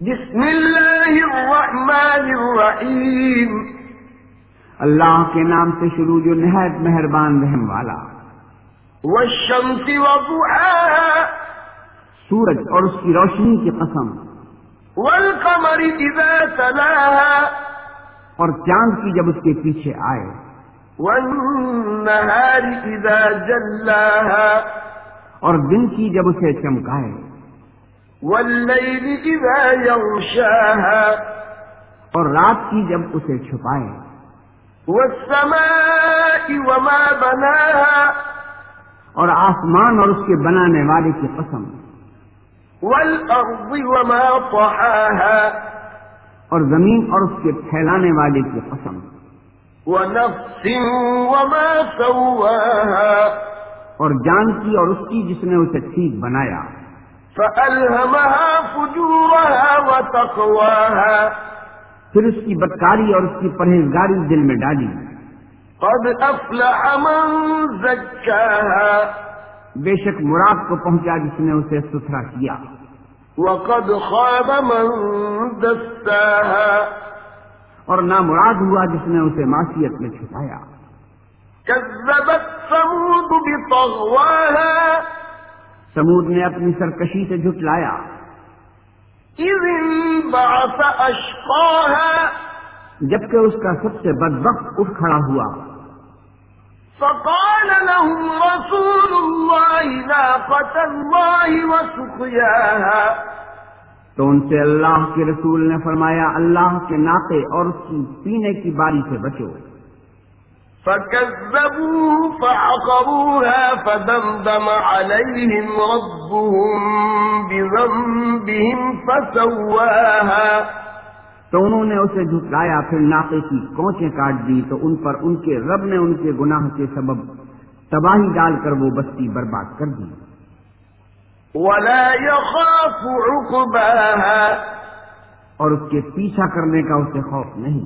بسم الله الرحمن الرحيم اللہ کے نام سے شروع جو نہایت مہربان رحم والا۔ والشمس وضحاها. سورج اور اس کی روشنی کی قسم۔ والقمر إذا تلاها. اور چاند کی جب اس کے پیچھے آئے۔ والنهار إذا جلاها. اور دن کی جب اسے چمکائے۔ والليل إذا يغشاها. اور رات کی جب اسے چھپائے۔ والسماء وما بناها. اور آسمان اور اس کے بنانے والے کی قسم۔ والأرض وما طحاها. اور زمین اور اس کے پھیلانے والے کی قسم۔ ونفس وما سواها. اور جان کی اور اس کی جس نے اسے ٹھیک بنایا۔ فألهمها فجورها وتقواها. پھر اس کی بدکاری اور اس کی پرہیزگاری دل میں ڈالی۔ قد أفلح من زكاها. بے شک مراد کو پہنچا جس نے اسے ستھرا کیا۔ وقد خاب من دساها اور نامراد ہوا جس نے اسے معصیت میں چھپایا۔ كذبت ثمود بطغواها. سمود نے اپنی سرکشی سے جھٹلایا جبکہ اس کا سب سے بدبخت اٹھ کھڑا ہوا۔ فقال لهم رسول الله ناقة الله وسقياها۔ تو ان سے اللہ کے رسول نے فرمایا اللہ کے ناطے اور اس کی پینے کی باری سے بچو۔ فكذبوه فعقروها فدمدم عليهم ربهم بذنبهم فسواها تو انہوں نے اسے جھٹلایا پھر ناقے کی کوچیں کاٹ دی تو ان پر ان کے رب نے ان کے گناہ کے سبب تباہی ڈال کر وہ بستی برباد کر دی۔ ولا يخاف عقباها اور اس کے پیچھا کرنے کا اسے خوف نہیں۔